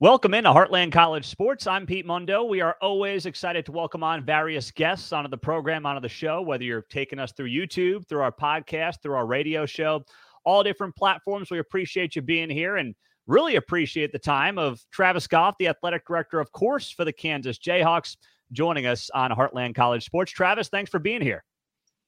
Welcome into Heartland College Sports. I'm Pete Mundo. We are always excited to welcome on various guests onto the program, onto the show, whether you're taking us through YouTube, through our podcast, through our radio show, all different platforms. We appreciate you being here and really appreciate the time of Travis Goff, the athletic director, of course, for the Kansas Jayhawks, joining us on Heartland College Sports. Travis, thanks for being here.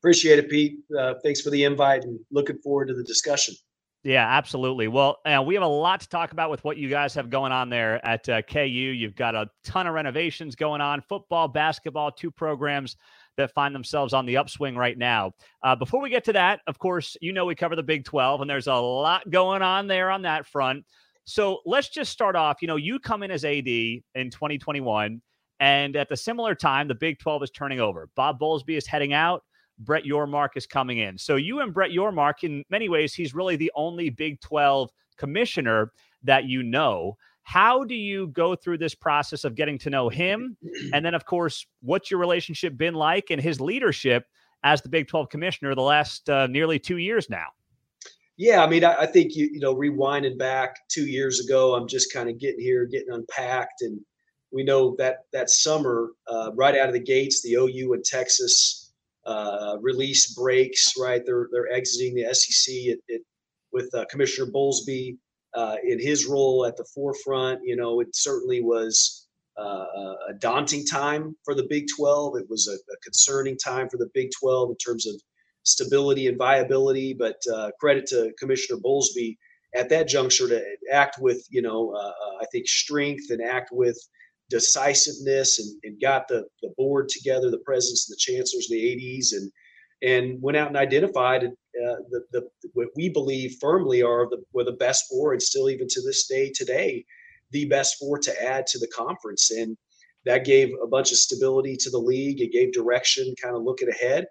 Appreciate it, Pete. Uh, thanks for the invite and looking forward to the discussion. Yeah, absolutely. Well, uh, we have a lot to talk about with what you guys have going on there at uh, KU. You've got a ton of renovations going on football, basketball, two programs that find themselves on the upswing right now. Uh, before we get to that, of course, you know we cover the Big 12, and there's a lot going on there on that front. So let's just start off. You know, you come in as AD in 2021, and at the similar time, the Big 12 is turning over. Bob Bowlesby is heading out. Brett Yormark is coming in. So you and Brett Yormark, in many ways, he's really the only Big 12 commissioner that you know. How do you go through this process of getting to know him? And then, of course, what's your relationship been like and his leadership as the Big 12 commissioner the last uh, nearly two years now? Yeah, I mean, I, I think you you know, rewinding back two years ago, I'm just kind of getting here, getting unpacked, and we know that that summer, uh, right out of the gates, the OU and Texas uh, release breaks, right? They're they're exiting the SEC it, it, with uh, Commissioner Bowlesby uh, in his role at the forefront. You know, it certainly was uh, a daunting time for the Big 12. It was a, a, concerning time for the Big 12 in terms of stability and viability. But uh, credit to Commissioner Bowlesby at that juncture to act with, you know, I think strength and act with decisiveness and, and got the, the board together, the presidents, the chancellors, the ADs, and and went out and identified uh, the, the what we believe firmly are the were the best four, and still even to this day today, the best four to add to the conference, and that gave a bunch of stability to the league. It gave direction, kind of looking ahead,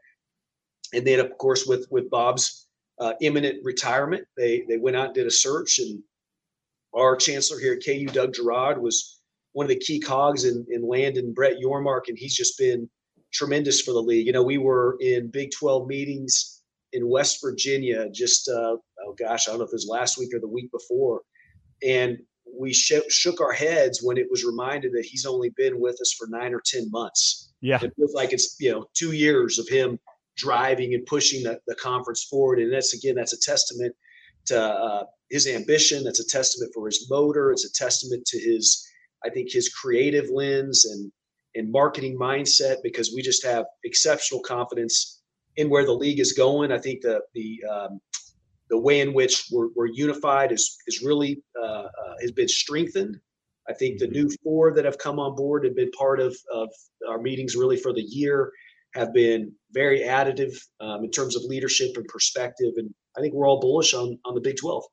and then of course with with Bob's uh, imminent retirement, they they went out and did a search, and our chancellor here at KU, Doug Girod, was one of the key cogs in, in Landon Brett Yormark, and he's just been tremendous for the league. You know, we were in Big 12 meetings in West Virginia just, uh, oh gosh, I don't know if it was last week or the week before. And we sh- shook our heads when it was reminded that he's only been with us for nine or 10 months. Yeah. It feels like it's, you know, two years of him driving and pushing the, the conference forward. And that's, again, that's a testament to uh, his ambition. That's a testament for his motor. It's a testament to his, I think his creative lens and and marketing mindset because we just have exceptional confidence in where the league is going. I think the the um, the way in which we're, we're unified is is really uh, uh, has been strengthened. I think the mm-hmm. new four that have come on board have been part of, of our meetings really for the year have been very additive um, in terms of leadership and perspective. And I think we're all bullish on on the Big 12.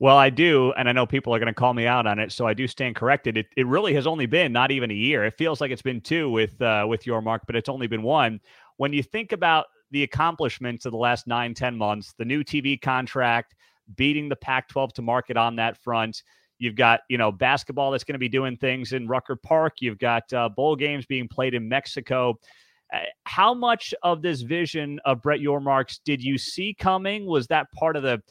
Well, I do, and I know people are going to call me out on it, so I do stand corrected. It, it really has only been not even a year. It feels like it's been two with uh, with Yormark, but it's only been one. When you think about the accomplishments of the last nine, ten months, the new TV contract, beating the Pac-12 to market on that front. You've got you know basketball that's going to be doing things in Rucker Park. You've got uh, bowl games being played in Mexico. Uh, how much of this vision of Brett Yormark's did you see coming? Was that part of the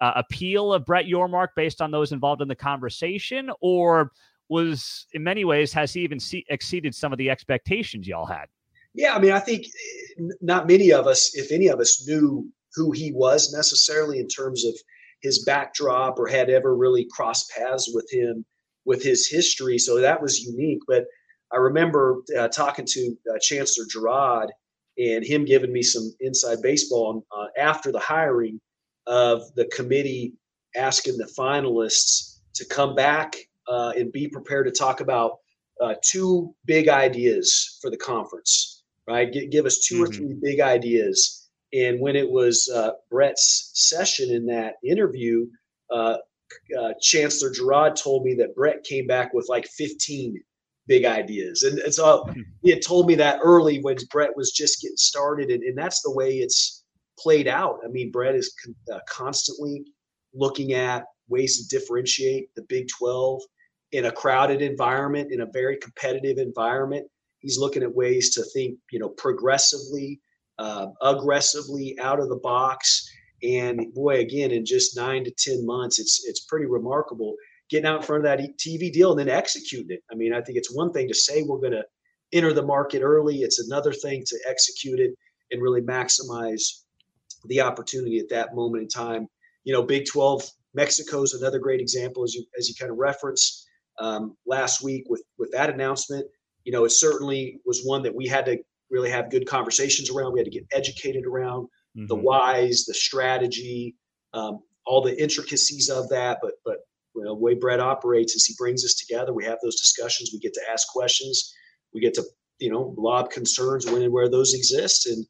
uh, appeal of Brett Yormark based on those involved in the conversation, or was in many ways has he even see, exceeded some of the expectations y'all had? Yeah, I mean, I think eh, not many of us, if any of us, knew who he was necessarily in terms of his backdrop or had ever really crossed paths with him with his history. So that was unique. But I remember uh, talking to uh, Chancellor Girod and him giving me some inside baseball uh, after the hiring of the committee asking the finalists to come back uh, and be prepared to talk about uh, two big ideas for the conference, right? G- give us 2 mm-hmm. or three big ideas. And when it was uh, Brett's session in that interview, uh, uh, Chancellor Girod told me that Brett came back with like 15 big ideas. And, and so hmm. he had told me that early when Brett was just getting started. And, and that's the way it's played out. I mean, Brett is uh, constantly looking at ways to differentiate the Big 12 in a crowded environment, in a very competitive environment. He's looking at ways to think, you know, progressively, uh, aggressively, out of the box. And boy, again, in just nine to ten months, it's it's pretty remarkable. getting out in front of that TV deal and then executing it. I mean, I think it's one thing to say we're going to enter the market early. It's another thing to execute it and really maximize the opportunity at that moment in time. You know, Big 12 Mexico is another great example, as you as you kind of referenced um, last week with with that announcement. You know, it certainly was one that we had to really have good conversations around. We had to get educated around mm-hmm. the whys, the strategy, um, all the intricacies of that. But but you know, the way Brett operates is he brings us together. We have those discussions. We get to ask questions. We get to you know lob concerns when and where those exist, and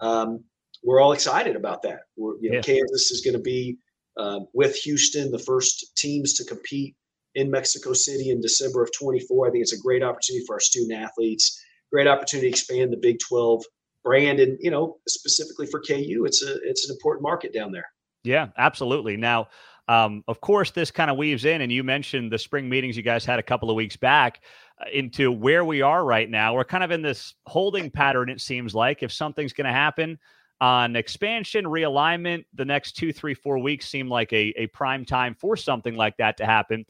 um, we're all excited about that. We're, you know, yeah. Kansas is going to be uh, with Houston, the first teams to compete in Mexico City in December of 24. I think it's a great opportunity for our student athletes. Great opportunity to expand the Big 12 brand, and you know, specifically for KU, it's a it's an important market down there. Yeah, absolutely. Now, um, of course, this kind of weaves in, and you mentioned the spring meetings you guys had a couple of weeks back uh, into where we are right now. We're kind of in this holding pattern, it seems like. If something's going to happen on expansion, realignment, the next two, three, four weeks seem like a, a prime time for something like that to happen.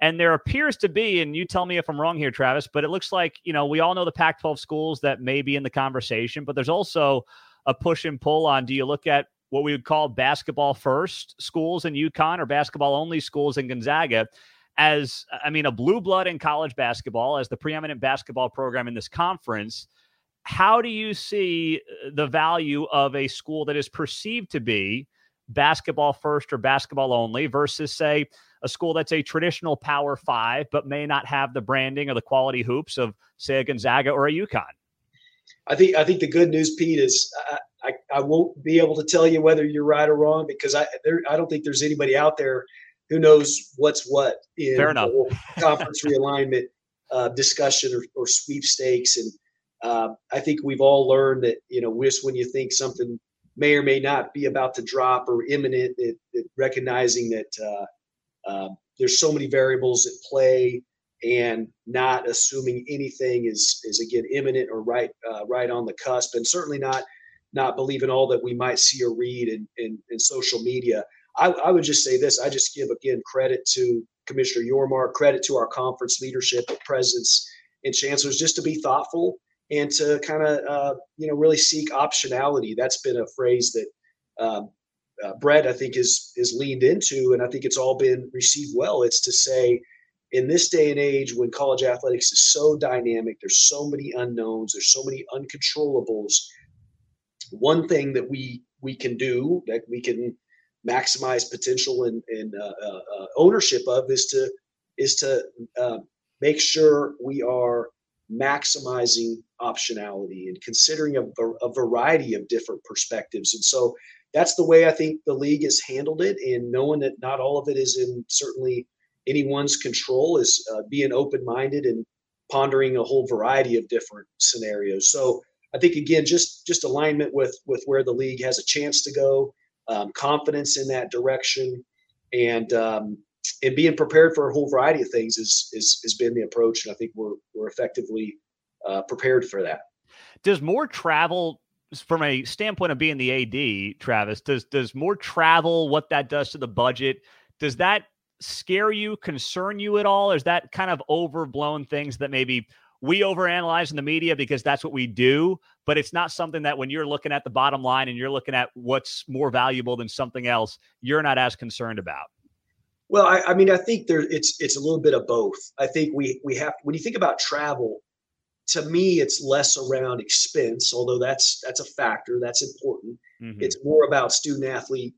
And there appears to be, and you tell me if I'm wrong here, Travis, but it looks like, you know, we all know the Pac 12 schools that may be in the conversation, but there's also a push and pull on do you look at what we would call basketball first schools in UConn or basketball only schools in Gonzaga as I mean a blue blood in college basketball as the preeminent basketball program in this conference. How do you see uh, the value of a school that is perceived to be basketball first or basketball only versus say a school that's a traditional power five but may not have the branding or the quality hoops of say a Gonzaga or a UConn? I think I think the good news, Pete, is I, I won't be able to tell you whether you're right or wrong because I there, I don't think there's anybody out there who knows what's what in Fair enough. conference realignment uh, discussion or, or, sweepstakes. And uh, I think we've all learned that you know, just when you think something may or may not be about to drop or imminent, it, it, recognizing that uh, um, there's so many variables at play and not assuming anything is is again imminent or right uh, right on the cusp, and certainly not not believing all that we might see or read in, in, in social media. I, I, would just say this. I just give again credit to Commissioner Yormark, credit to our conference leadership, presidents and chancellors, just to be thoughtful and to kind of uh, you know really seek optionality. That's been a phrase that um, uh, Brett I think is is leaned into, and I think it's all been received well. It's to say in this day and age when college athletics is so dynamic, there's so many unknowns, there's so many uncontrollables one thing that we we can do that we can maximize potential and, and uh, uh, uh, ownership of is to is to uh, make sure we are maximizing optionality and considering a, a, variety of different perspectives. And so that's the way i think the league has handled it and knowing that not all of it is in certainly anyone's control is uh, being open-minded and pondering a whole variety of different scenarios. So I think again, just just alignment with with where the league has a chance to go, um, confidence in that direction, and um, and being prepared for a whole variety of things is is has been the approach, and I think we're we're effectively uh, prepared for that. Does more travel from a standpoint of being the AD, Travis, does does more travel what that does to the budget? Does that scare you, concern you at all? Is that kind of overblown things that maybe we overanalyze in the media because that's what we do, but it's not something that when you're looking at the bottom line and you're looking at what's more valuable than something else, you're not as concerned about. Well, I, I mean, I think there it's it's a little bit of both. I think we we have when you think about travel, to me, it's less around expense, although that's that's a factor that's important. Mm-hmm. It's more about student athlete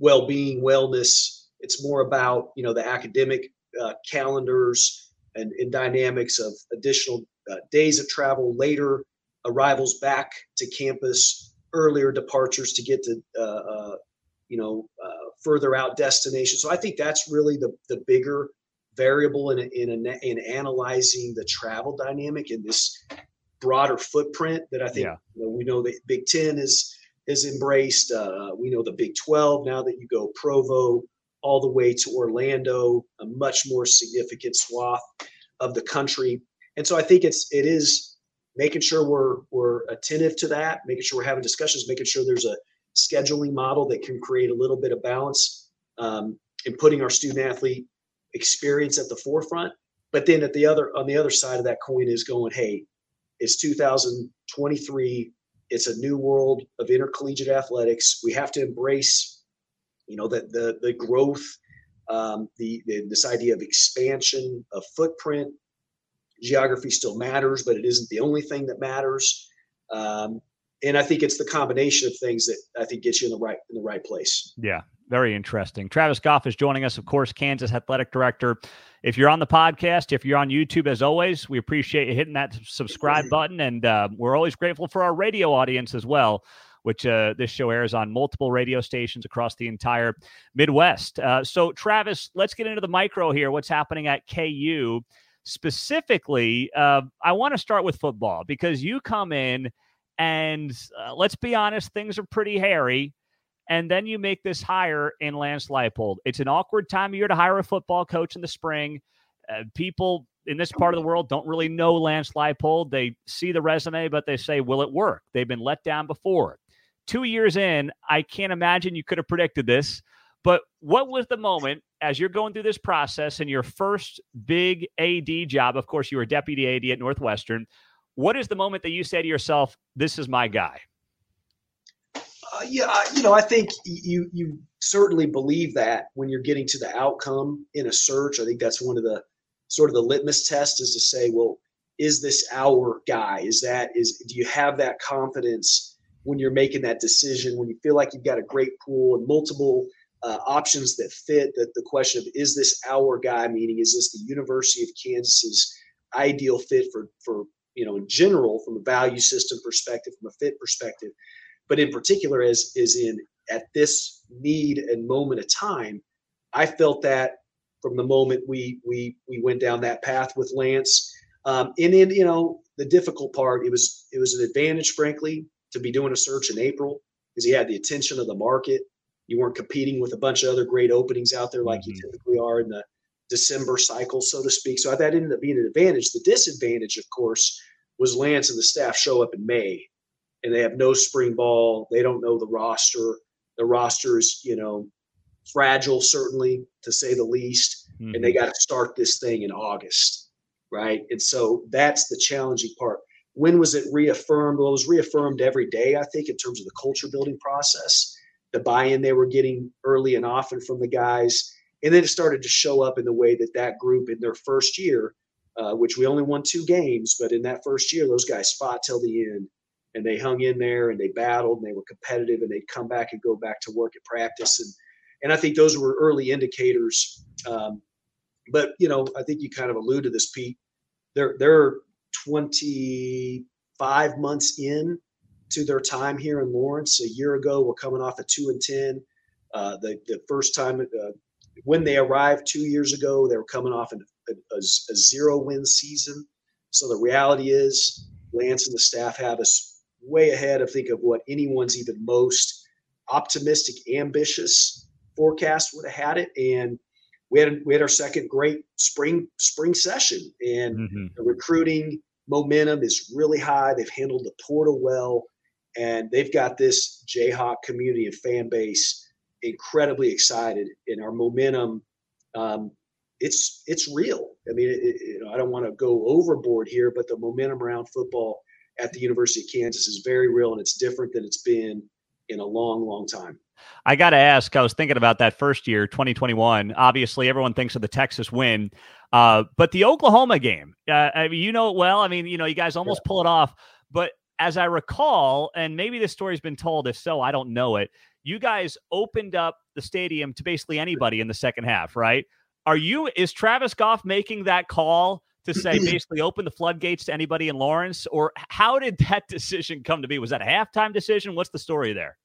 well-being, wellness. It's more about you know the academic uh, calendars and, and dynamics of additional uh, days of travel, later arrivals back to campus, earlier departures to get to uh, uh, you know uh, further out destinations. So I think that's really the the bigger variable in in, in analyzing the travel dynamic in this broader footprint that I think yeah. you know, we know that Big Ten is is embraced. Uh, we know the Big Twelve now that you go Provo all the way to Orlando, a much more significant swath of the country. And so I think it's it is making sure we're we're attentive to that, making sure we're having discussions, making sure there's a scheduling model that can create a little bit of balance um, in putting our student athlete experience at the forefront. But then at the other on the other side of that coin is going, hey, it's 2023. It's a new world of intercollegiate athletics. We have to embrace, you know, that the the growth, um, the, the this idea of expansion of footprint. Geography still matters, but it isn't the only thing that matters. Um, and I think it's the combination of things that I think gets you in the right in the right place. Yeah, very interesting. Travis Goff is joining us, of course, Kansas athletic director. If you're on the podcast, if you're on YouTube, as always, we appreciate you hitting that subscribe button, and uh, we're always grateful for our radio audience as well. Which uh, this show airs on multiple radio stations across the entire Midwest. Uh, so, Travis, let's get into the micro here. What's happening at KU specifically? Uh, I want to start with football because you come in and uh, let's be honest, things are pretty hairy. And then you make this hire in Lance Leipold. It's an awkward time of year to hire a football coach in the spring. Uh, people in this part of the world don't really know Lance Leipold. They see the resume, but they say, will it work? They've been let down before. Two years in, I can't imagine you could have predicted this. But what was the moment as you're going through this process and your first big AD job? Of course, you were deputy AD at Northwestern. What is the moment that you say to yourself, "This is my guy"? Uh, yeah, you know, I think you you certainly believe that when you're getting to the outcome in a search. I think that's one of the sort of the litmus test is to say, well, is this our guy? Is that is do you have that confidence when you're making that decision? When you feel like you've got a great pool and multiple uh, options that fit, that the question of is this our guy? Meaning, is this the University of Kansas's ideal fit for for you know, in general, from a value system perspective, from a fit perspective, but in particular, as is in at this need and moment of time, I felt that from the moment we we we went down that path with Lance. Um, and then you know the difficult part it was it was an advantage, frankly, to be doing a search in April because he had the attention of the market. You weren't competing with a bunch of other great openings out there like mm-hmm. you typically are in the December cycle, so to speak. So that ended up being an advantage. The disadvantage, of course, was Lance and the staff show up in May and they have no spring ball. They don't know the roster. The roster is, you know, fragile, certainly to say the least. Mm-hmm. And they mm-hmm. got to start this thing in August, right? And so that's the challenging part. When was it reaffirmed? Well, it was reaffirmed every day, I think, in terms of the culture building process, the buy in they were getting early and often from the guys. And then it started to show up in the way that that group in their first year uh, which we only won two games. But in that first year, those guys fought till the end and they hung in there and they battled and they were competitive and they'd come back and go back to work at practice. And, and I think those were early indicators. Um, but, you know, I think you kind of alluded to this, Pete. They're, they're 25 months in to their time here in Lawrence. A year ago, we're coming off a two and 10. Uh, the, the first time uh, when they arrived two years ago, they were coming off an a, a, a zero win season. So the reality is, Lance and the staff have us way ahead of think of what anyone's even most optimistic, ambitious forecast would have had it. And we had we had our second great spring spring session, and mm-hmm. the recruiting momentum is really high. They've handled the portal well, and they've got this Jayhawk community and fan base incredibly excited. And our momentum um, it's it's real. I mean, it, it, you know, I don't want to go overboard here, but the momentum around football at the University of Kansas is very real, and it's different than it's been in a long, long time. I got to ask. I was thinking about that first year, 2021. Obviously, everyone thinks of the Texas win, uh, but the Oklahoma game. Uh, I mean, you know it well. I mean, you know, you guys almost yeah. pull it off, but as I recall, and maybe this story's been told. If so, I don't know it. You guys opened up the stadium to basically anybody in the second half, right? Are you is Travis Goff making that call to say basically open the floodgates to anybody in Lawrence, or how did that decision come to be? Was that a halftime decision? What's the story there?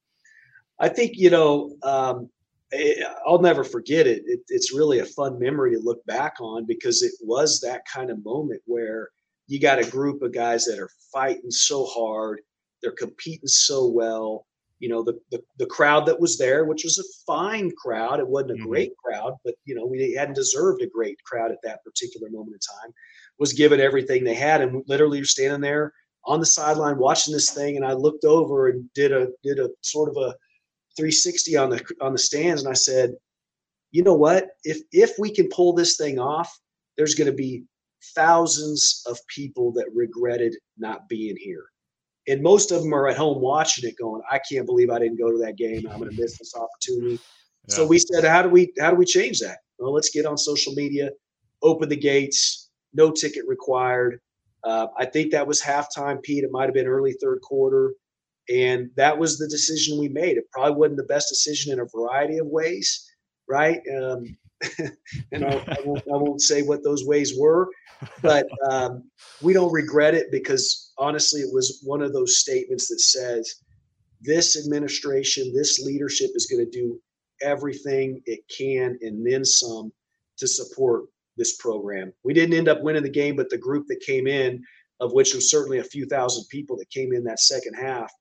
I think you know. Um, eh, I'll never forget it. it. It's really a fun memory to look back on because it was that kind of moment where you got a group of guys that are fighting so hard, they're competing so well, you know the, the, the crowd that was there which was a fine crowd it wasn't a mm-hmm. great crowd but you know we hadn't deserved a great crowd at that particular moment in time was given everything they had and literally you're standing there on the sideline watching this thing and i looked over and did a did a sort of a 360 on the on the stands and i said you know what? If if we can pull this thing off, there's going to be thousands of people that regretted not being here. And most of them are at home watching it going, I can't believe I didn't go to that game. I'm going to miss this opportunity. Yeah. So we said, how do we how do we change that? Well, let's get on social media, open the gates, no ticket required. Uh, I think that was halftime, Pete. It might have been early third quarter. And that was the decision we made. It probably wasn't the best decision in a variety of ways, right? Um, and I, I, won't, I, won't, say what those ways were, but um, we don't regret it because honestly, it was one of those statements that says this administration, this leadership is going to do everything it can and then some to support this program. We didn't end up winning the game, but the group that came in, of which was certainly a few thousand people that came in that second half,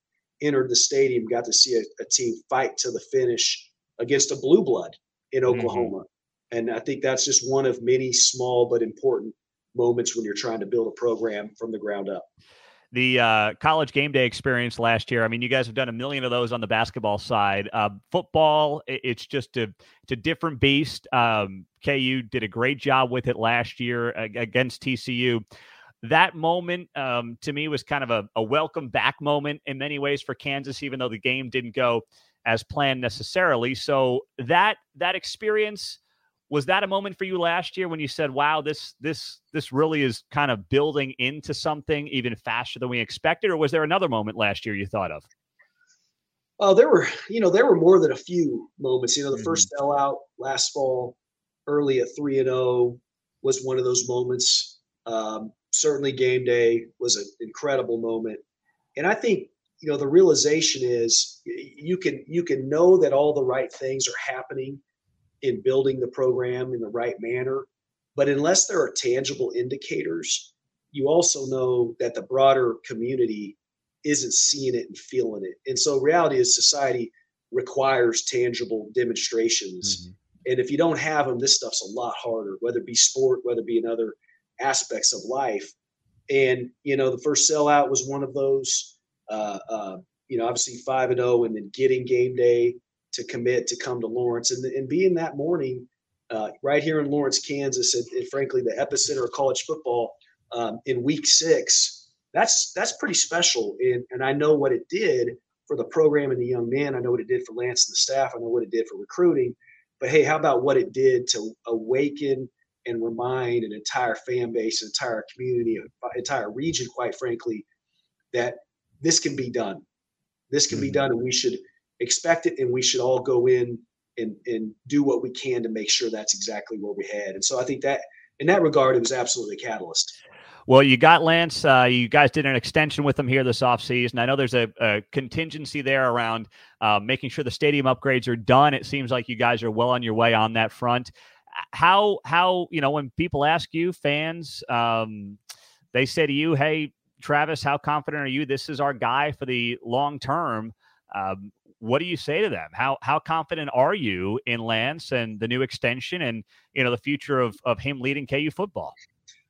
entered the stadium, got to see a, a team fight to the finish against a blue blood in mm-hmm. Oklahoma. Mm-hmm. And I think that's just one of many small but important moments when you're trying to build a program from the ground up the uh, college game day experience last year. I mean, you guys have done a million of those on the basketball side. Uh, football, it's just a it's a different beast. Um, KU did a great job with it last year against TCU. That moment um, to me was kind of a, a welcome back moment in many ways for Kansas, even though the game didn't go as planned necessarily. So that that experience was that a moment for you last year when you said, "Wow, this this this really is kind of building into something even faster than we expected," or was there another moment last year you thought of? Oh, there were you know there were more than a few moments. You know, the mm-hmm. first sellout last fall, early at three and zero, oh, was one of those moments. Um, certainly, game day was an incredible moment, and I think you know the realization is you can you can know that all the right things are happening in building the program in the right manner. But unless there are tangible indicators, you also know that the broader community isn't seeing it and feeling it. And so reality is society requires tangible demonstrations. Mm-hmm. And if you don't have them, this stuff's a lot harder, whether it be sport, whether it be in other aspects of life. And, you know, the first sellout was one of those, uh, uh, you know, obviously 5 and 0 and then getting game day to commit to come to Lawrence and, and being that morning uh, right here in Lawrence, Kansas, and, frankly the epicenter of college football um, in Week Six. That's that's pretty special, and, and I know what it did for the program and the young men. I know what it did for Lance and the staff. I know what it did for recruiting. But hey, how about what it did to awaken and remind an entire fan base, an entire community, an entire region, quite frankly, that this can be done. This can be mm-hmm. done, and we should expect it, and we should all go in and and do what we can to make sure that's exactly what we had. And so I think that in that regard, it was absolutely a catalyst. Well, you got Lance. Uh, you guys did an extension with him here this offseason. I know there's a, a contingency there around uh, making sure the stadium upgrades are done. It seems like you guys are well on your way on that front. How how you know when people ask you, fans, um, they say to you, "Hey, Travis, how confident are you? This is our guy for the long term." Um, what do you say to them? How how confident are you in Lance and the new extension and you know the future of of him leading KU football?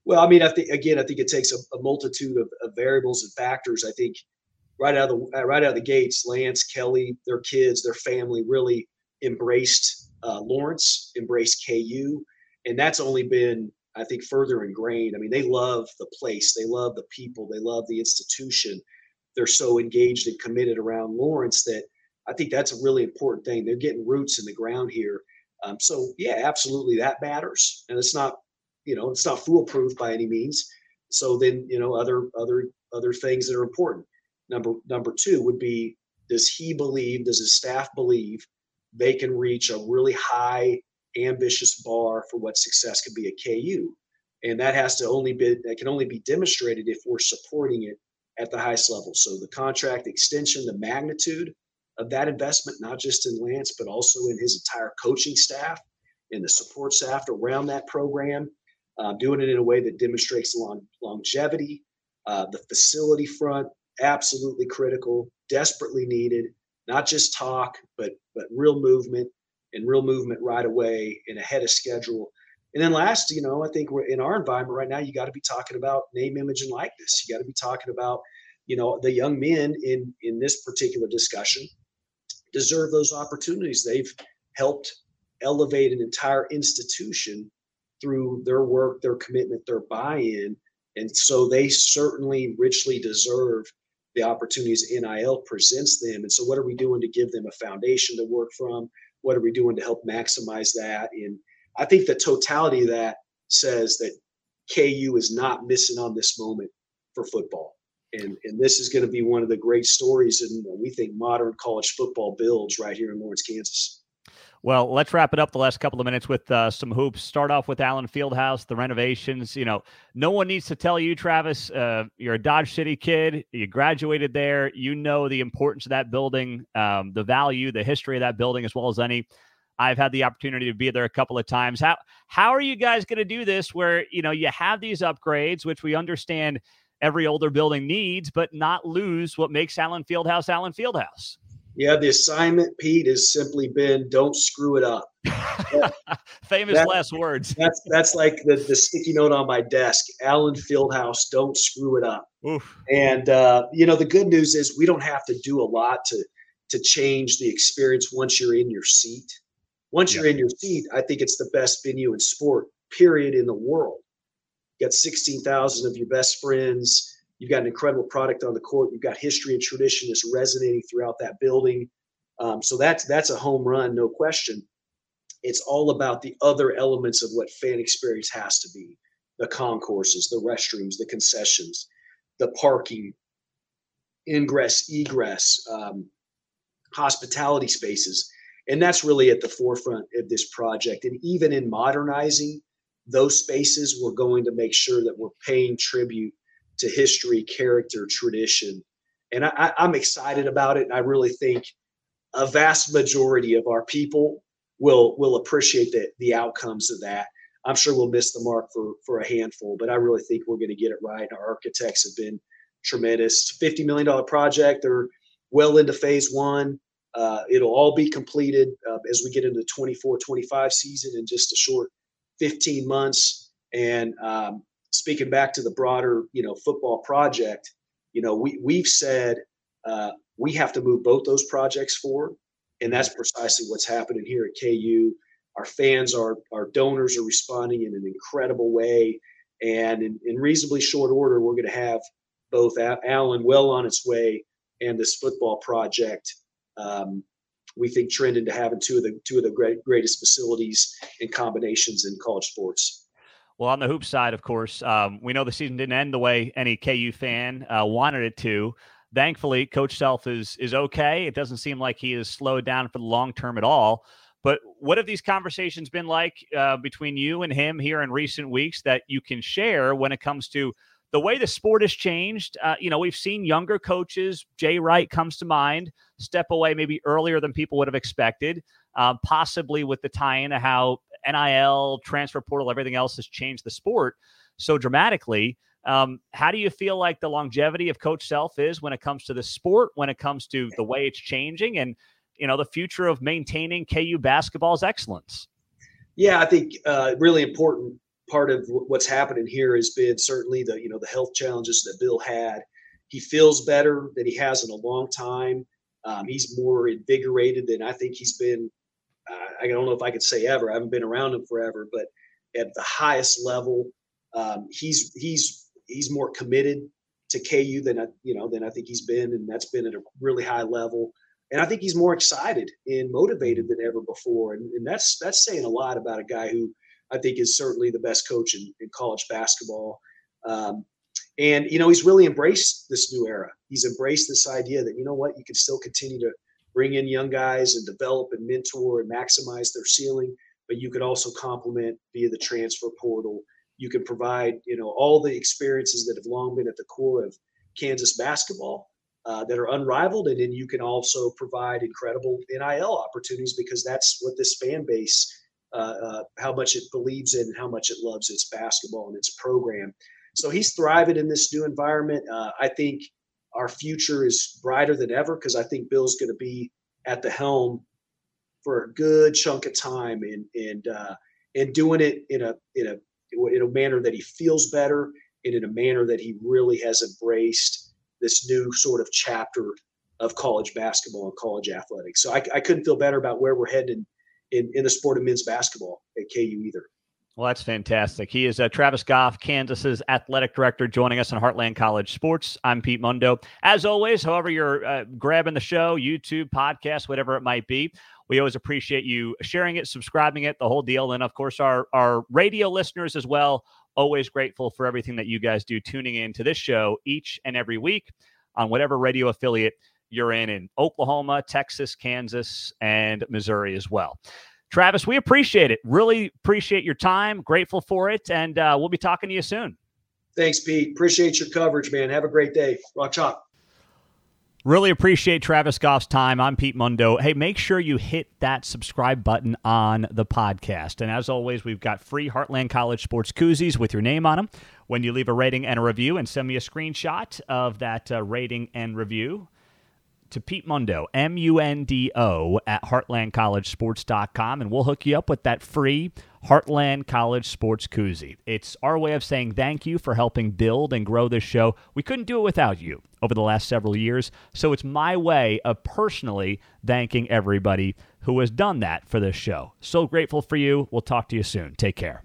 Well, I mean, I think again, I think it takes a, a multitude of, of, variables and factors. I think right out of the uh, right out of the gates, Lance, Kelly, their kids, their family really embraced uh, Lawrence, embraced KU, and that's only been I think further ingrained. I mean, they love the place, they love the people, they love the institution. They're so engaged and committed around Lawrence that I think that's a really important thing. They're getting roots in the ground here. Um, so yeah, absolutely, that matters, and it's not, you know, it's not foolproof by any means. So then, you know, other other other things that are important. Number number two would be: Does he believe? Does his staff believe they can reach a really high, ambitious bar for what success could be at KU? And that has to only be that can only be demonstrated if we're supporting it at the highest level. So the contract extension, the magnitude of that investment, not just in Lance, but also in his entire coaching staff and the support staff around that program, uh, doing it in a way that demonstrates long, longevity. Uh, the facility front, absolutely critical, desperately needed, not just talk, but but real movement and real movement right away and ahead of schedule. And then last, you know, I think we're in our environment right now, you got to be talking about name, image, and likeness. You got to be talking about, you know, the young men in in this particular discussion deserve those opportunities. They've helped elevate an entire institution through their work, their commitment, their buy-in, and so they certainly richly deserve the opportunities NIL presents them. And so, what are we doing to give them a foundation to work from? What are we doing to help maximize that? And I think the totality of that says that KU is not missing on this moment for football. And, and this is going to be one of the great stories, and we think modern college football builds right here in Lawrence, Kansas. Well, let's wrap it up the last couple of minutes with uh, some hoops. Start off with Allen Fieldhouse, the renovations. You know, no one needs to tell you, Travis, uh, you're a Dodge City kid. You graduated there. You know the importance of that building, um, the value, the history of that building as well as any. I've had the opportunity to be there a couple of times. How how are you guys going to do this? Where you know you have these upgrades, which we understand every older building needs, but not lose what makes Allen Fieldhouse Allen Fieldhouse. Yeah, the assignment, Pete, has simply been don't screw it up. Famous that, last words. that's that's like the, the sticky note on my desk. Allen Fieldhouse, don't screw it up. Oof. And uh, you know, the good news is we don't have to do a lot to to change the experience once you're in your seat. Once you're in your seat, I think it's the best venue in sport, period, in the world. Got 16,000 of your best friends You've got an incredible product on the court. You've got history and tradition that's resonating throughout that building. Um, so that's that's a home run, no question. It's all about the other elements of what fan experience has to be: the concourses, the restrooms, the concessions, the parking, ingress, egress, um, hospitality spaces, and that's really at the forefront of this project. And even in modernizing those spaces, we're going to make sure that we're paying tribute to history, character, tradition. And I, am excited about it. And I really think a vast majority of our people will will appreciate the, the outcomes of that. I'm sure we'll miss the mark for for a handful, but I really think we're going to get it right. Our architects have been tremendous. $50 million project. They're well into phase one. Uh, it'll all be completed uh, as we get into the 24 25 season in just a short 15 months. And um, speaking back to the broader, you know, football project, you know, we we've said uh, we have to move both those projects forward, and that's precisely what's happening here at KU. Our fans, our our donors are responding in an incredible way, and in, in reasonably short order, we're going to have both Allen well on its way and this football project. Um, we think trending to having two of the two of the great, greatest facilities and combinations in college sports. Well, on the hoop side, of course, um, we know the season didn't end the way any KU fan uh, wanted it to. Thankfully, Coach Self is is okay. It doesn't seem like he is slowed down for the long term at all. But what have these conversations been like uh, between you and him here in recent weeks that you can share when it comes to the way the sport has changed? Uh, you know, we've seen younger coaches, Jay Wright comes to mind, step away maybe earlier than people would have expected, uh, possibly with the tie in to how NIL, transfer portal, everything else has changed the sport so dramatically. Um, how do you feel like the longevity of Coach Self is when it comes to the sport, when it comes to the way it's changing, and you know the future of maintaining KU basketball's excellence? Yeah, I think uh, really important part of what's happening here has been certainly the you know the health challenges that Bill had. He feels better than he has in a long time. Um, he's more invigorated than I think he's been I don't know if I could say ever. I haven't been around him forever, but at the highest level, um, he's he's he's more committed to KU than I, you know than I think he's been, and that's been at a really high level. And I think he's more excited and motivated than ever before, and, and that's that's saying a lot about a guy who I think is certainly the best coach in, in college basketball. Um, and you know he's really embraced this new era. He's embraced this idea that you know what you can still continue to bring in young guys and develop and mentor and maximize their ceiling but you could also complement via the transfer portal you can provide you know all the experiences that have long been at the core of kansas basketball uh, that are unrivaled and then you can also provide incredible nil opportunities because that's what this fan base how much it believes in how much it loves its basketball and its program so he's thriving in this new environment uh, i think our future is brighter than ever because I think Bill's going to be at the helm for a good chunk of time and and uh, and doing it in a in a in a manner that he feels better and in a manner that he really has embraced this new sort of chapter of college basketball and college athletics. So I, I couldn't feel better about where we're heading in, in the sport of men's basketball at KU either. Well, that's fantastic. He is uh, Travis Goff, Kansas's athletic director, joining us on Heartland College Sports. I'm Pete Mundo. As always, however you're uh, grabbing the show, YouTube, podcast, whatever it might be, we always appreciate you sharing it, subscribing it, the whole deal. And of course, our, our radio listeners as well. Always grateful for everything that you guys do, tuning in to this show each and every week on whatever radio affiliate you're in in Oklahoma, Texas, Kansas, and Missouri as well. Travis, we appreciate it. Really appreciate your time. Grateful for it. And uh, we'll be talking to you soon. Thanks, Pete. Appreciate your coverage, man. Have a great day. Rock chalk. Really appreciate Travis Goff's time. I'm Pete Mundo. Hey, make sure you hit that subscribe button on the podcast. And as always, we've got free Heartland College sports koozies with your name on them. When you leave a rating and a review, and send me a screenshot of that uh, rating and review to Pete Mundo, M U N D O, at heartlandcollegesports.com, and we'll hook you up with that free Heartland College Sports Koozie. It's our way of saying thank you for helping build and grow this show. We couldn't do it without you over the last several years, so it's my way of personally thanking everybody who has done that for this show. So grateful for you. We'll talk to you soon. Take care.